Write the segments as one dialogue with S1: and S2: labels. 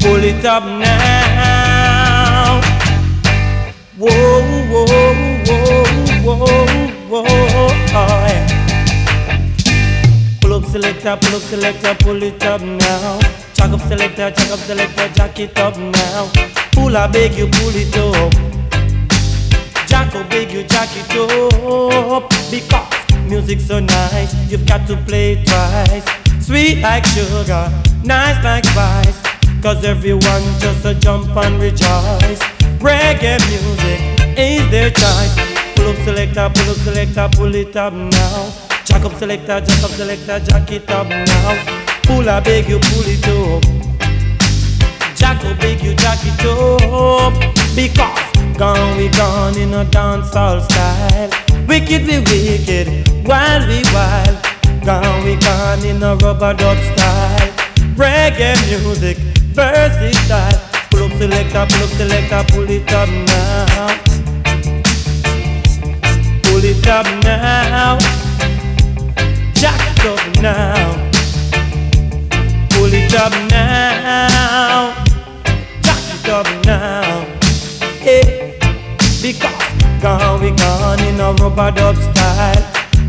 S1: Pull it up now. Whoa, whoa, whoa, whoa, whoa. Oh, yeah. Pull up selector, pull up selector, pull it up now. Jack up selector, jack up selector, jack it up now. Pull, I beg you, pull it up. Jack, oh, beg you, jack it up. Because music's so nice, you've got to play twice. Sweet like sugar, nice like spice. Cause everyone just a jump and rejoice. Reggae music is their choice. Pull up selector, pull up selector, pull it up now. Jack up selector, jack up selector, jack it up now. Pull, I beg you, pull it up. Jack will beg you, jack it up. Because gone we gone in a dancehall style. Wicked we wicked, wild we wild. Gone we gone in a rubber dub style. Reggae music, versatile. Pull up selector, pull up selector, pull it up now. Pull it up now. Jack it up now. Pull it up now. Jack it up now. Hey, because gone we gone in a rubber dub style.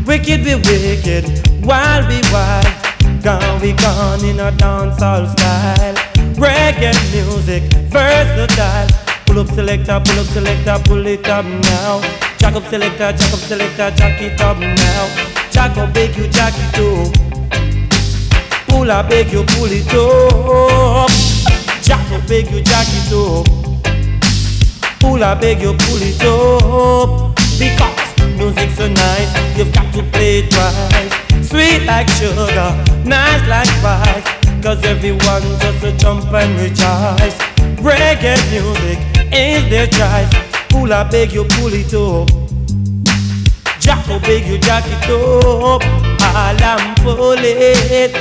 S1: Wicked we wicked, wild we wild. Gone we gone in a dancehall style. Reggae music, versatile. Pull up selector, pull up selector, pull it up now. Jack up selector, jack up selector, jack it up now. Jack up, beg you, jack it up. Pull up, beg you, pull it up. Jack up, beg you, jack it up. Pull up, beg you, pull it up. Because music's so nice, you've got to play twice. Sweet like sugar, nice like spice. Cause everyone just a jump and rejoice. Reggae music is their choice. Pull up, beg you, pull it up. Jack, oh, beg you, jack it up. All I'm pull it.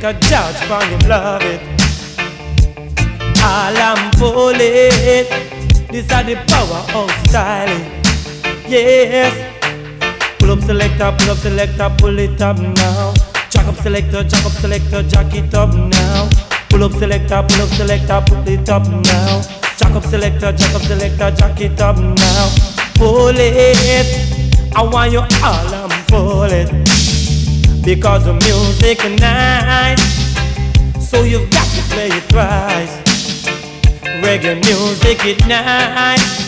S1: Cause George you love it. I'm pull it. This are the power of styling. Yes. Pull up selector, pull up selector, pull it up now. Jack up selector, jack up selector, jack it up now. Pull up selector, pull up selector, pull it up now. Jack up selector, jack up selector, jack it up now. Pull it. I want you all and pull it. Because the music nice. So you've got to play it twice. Reggae music it nice.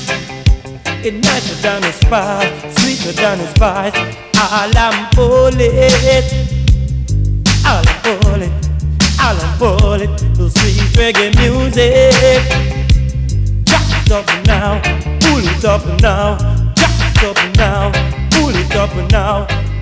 S1: It nicer than a spice, sweeter than a spice. All I'm pull it, all I'm pull it, all I'm pull it. The sweet reggae music. Jack it up now, pull it up now, jack it up now, pull it up now.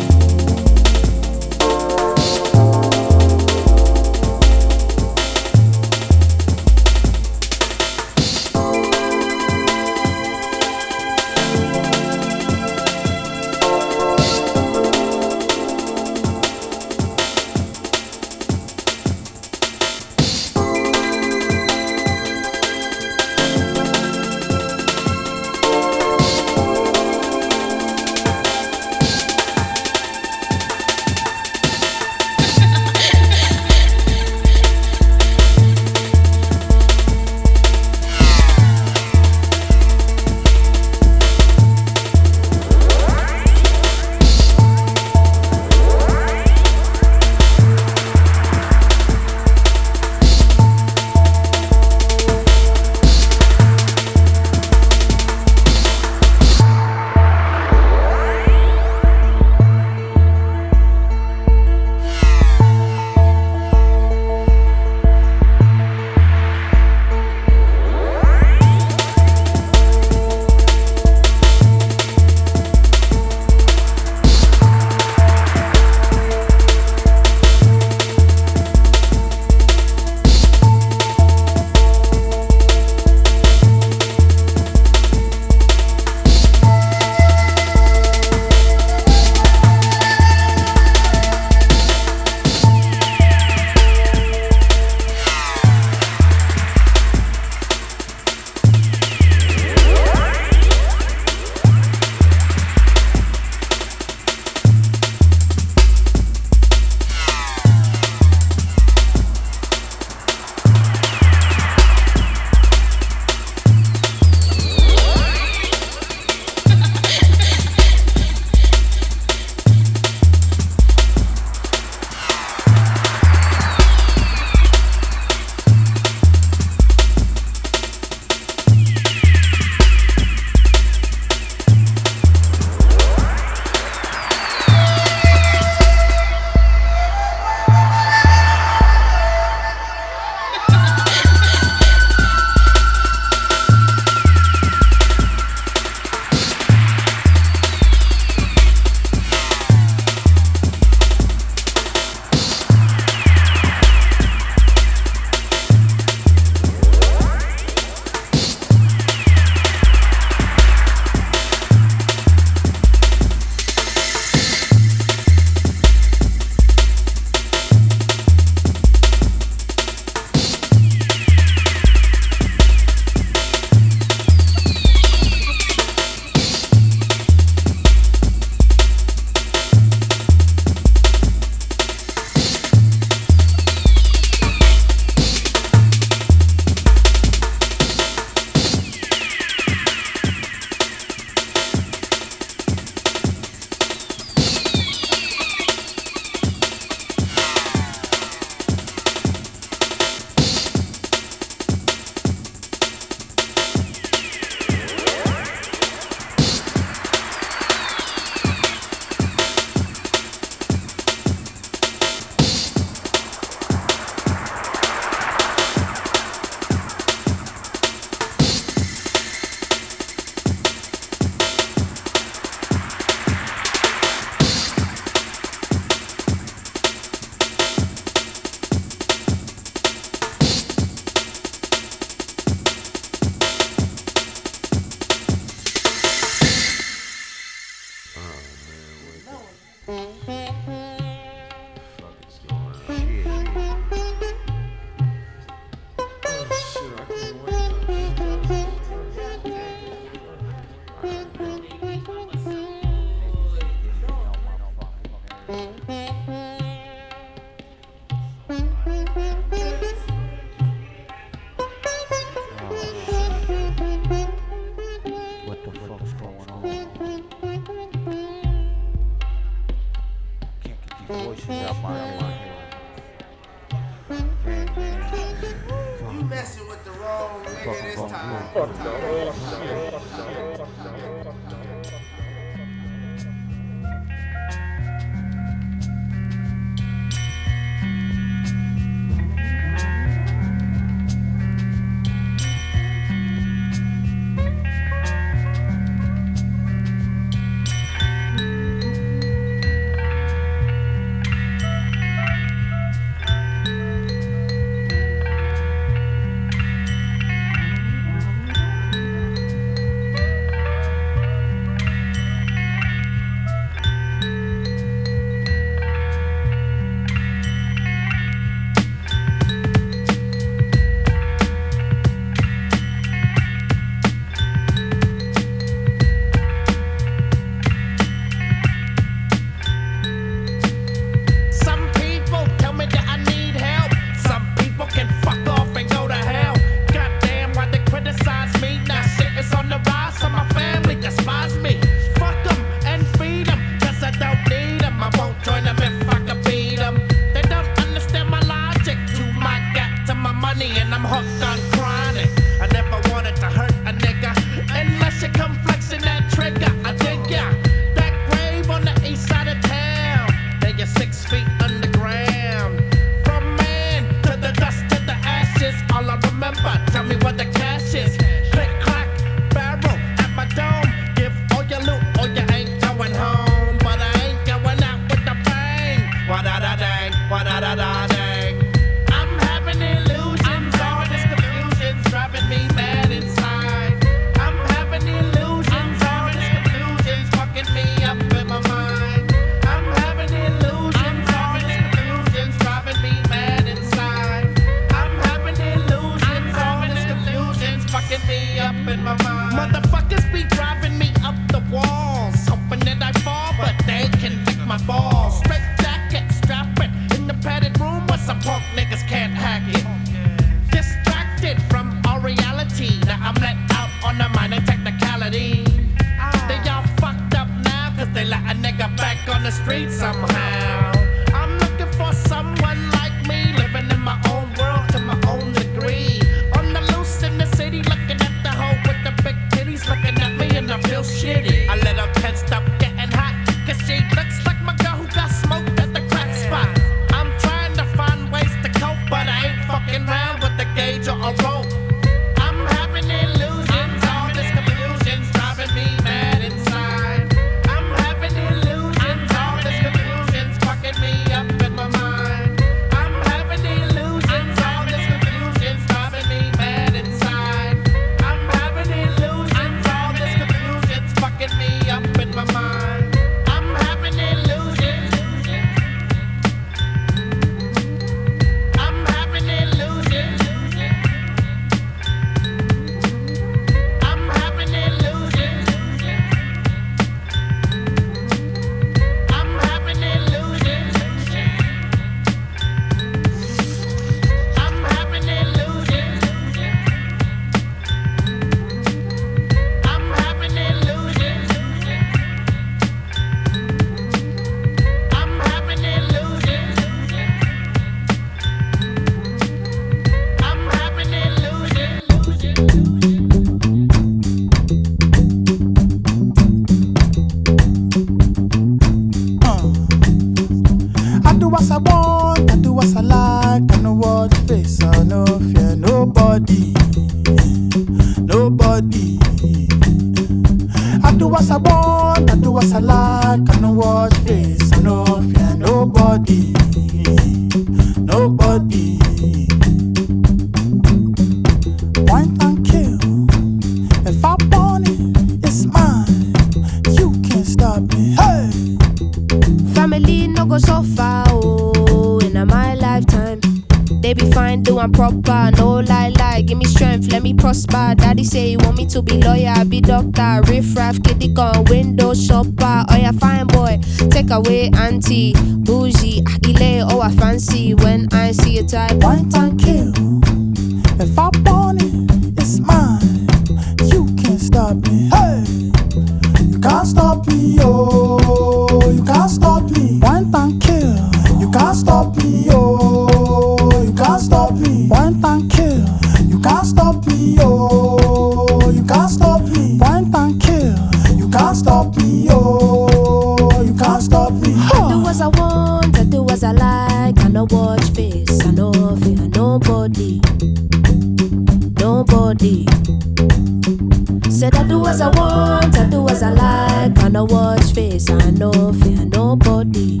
S2: Said I do as I want, I do as I like. I no watch face, I no fear nobody,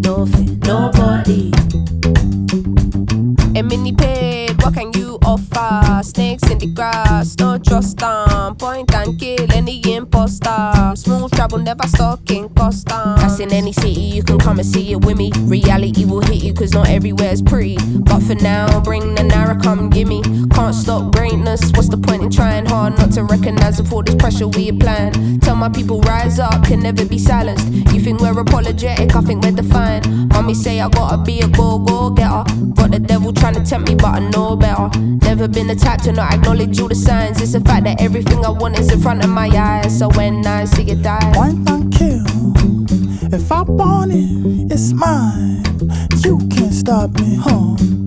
S2: no fear nobody. A mini pig, what can you offer? Snakes in the grass, no trust them. Never stuck in custom. That's in any city, you can come and see it with me. Reality will hit you, cause not everywhere's pretty. But for now, bring the Naira, come gimme. Can't stop greatness, what's the point in trying hard not to recognize all this pressure we applying? Tell my people, rise up, can never be silenced. You think we're apologetic, I think we're defiant. Mommy say I gotta be a go go getter. Got the devil trying to tempt me, but I know better. Never been the type to not acknowledge all the signs. It's a fact that everything I want is in front of my eyes. So when I see it die,
S3: Kill. If I want it, it's mine. You can't stop me, huh?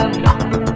S4: Layi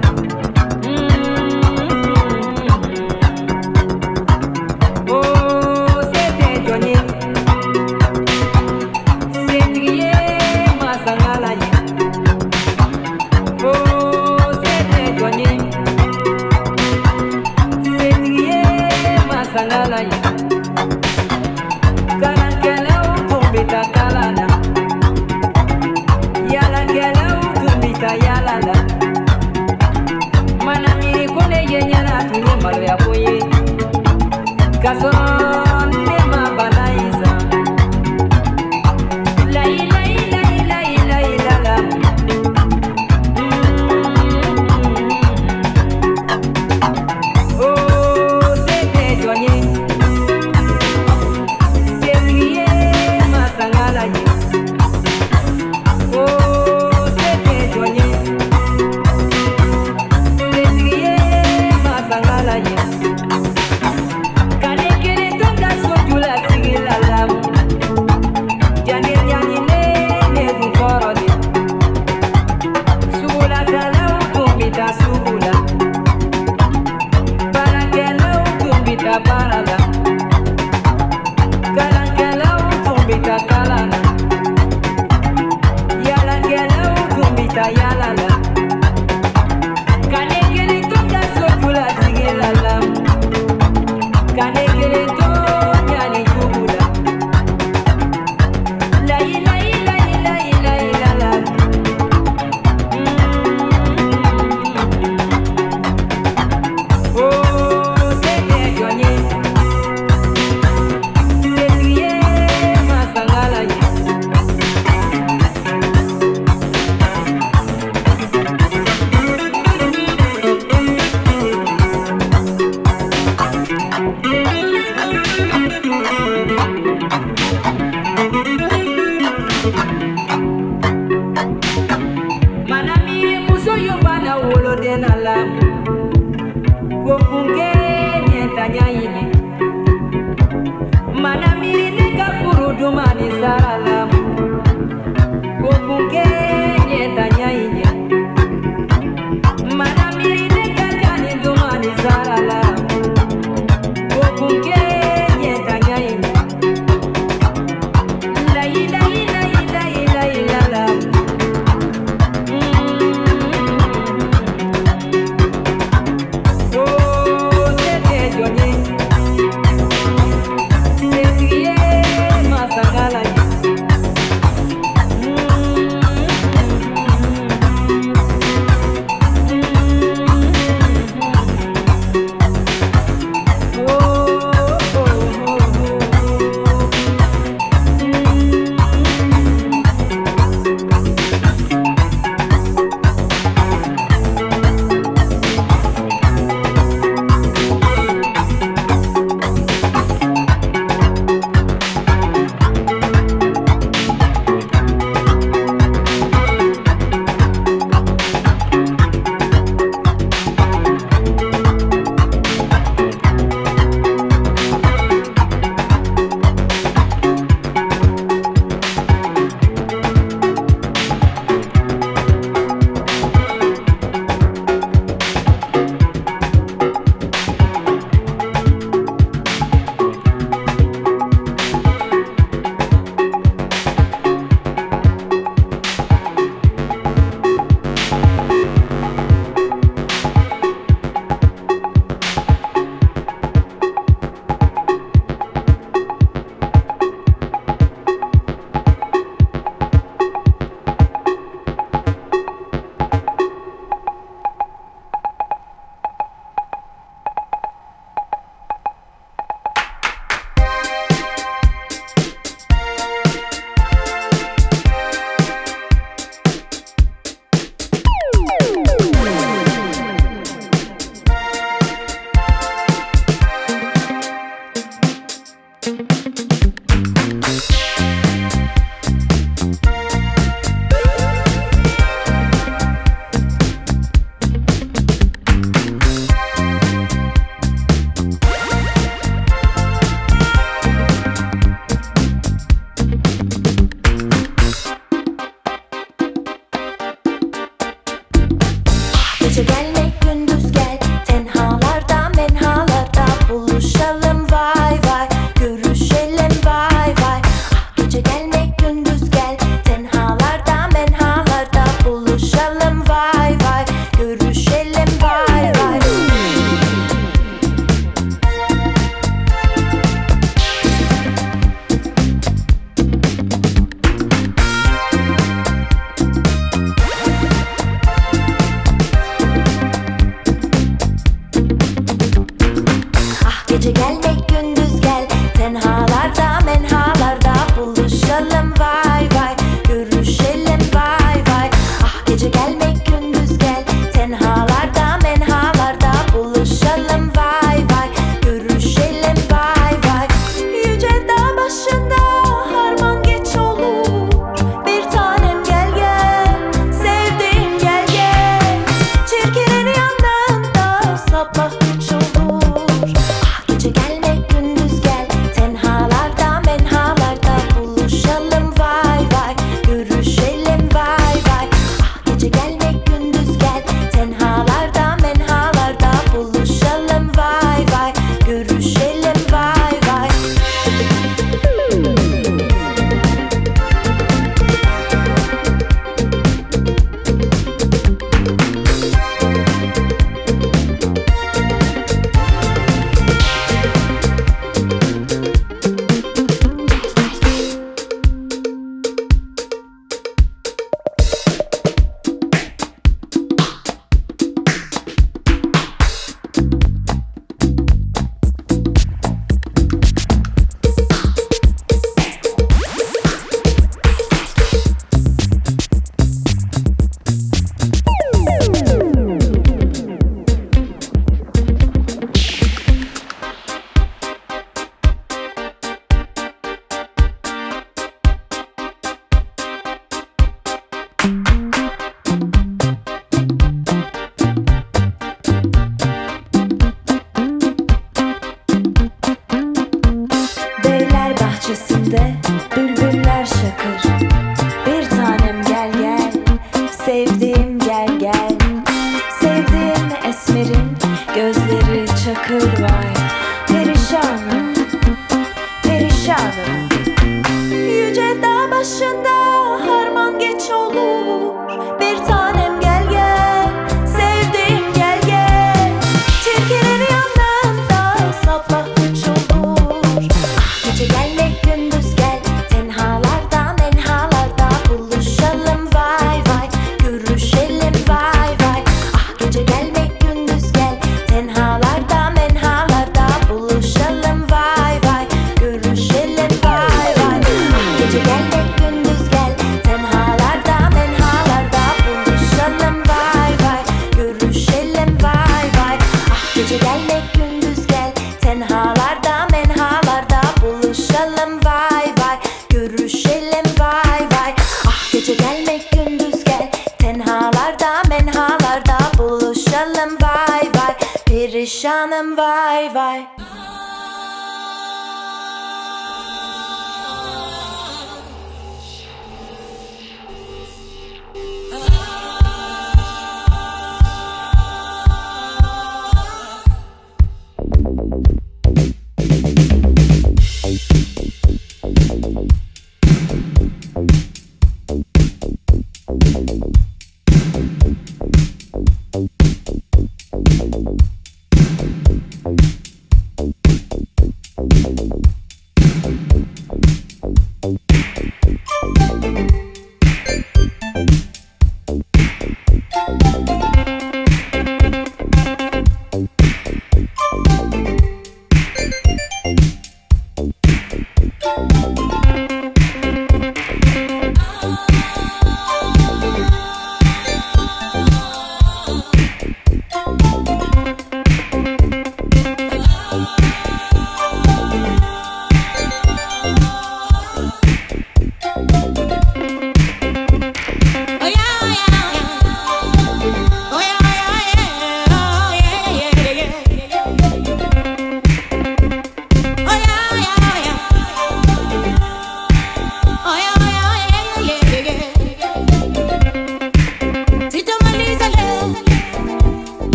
S5: esmerin Gözleri çakır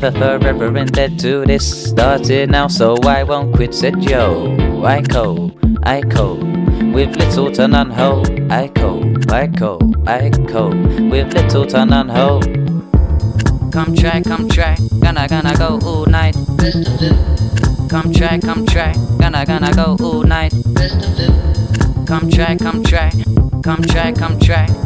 S6: Never forever in dead to this. Started now, so I won't quit. Said yo, I co, I co. With little to none ho, I co, I co, I co. With little to none ho. Come try, come try, gonna gonna go all night. Come try, come try, gonna gonna go all night. Come try, come try, come try, come try.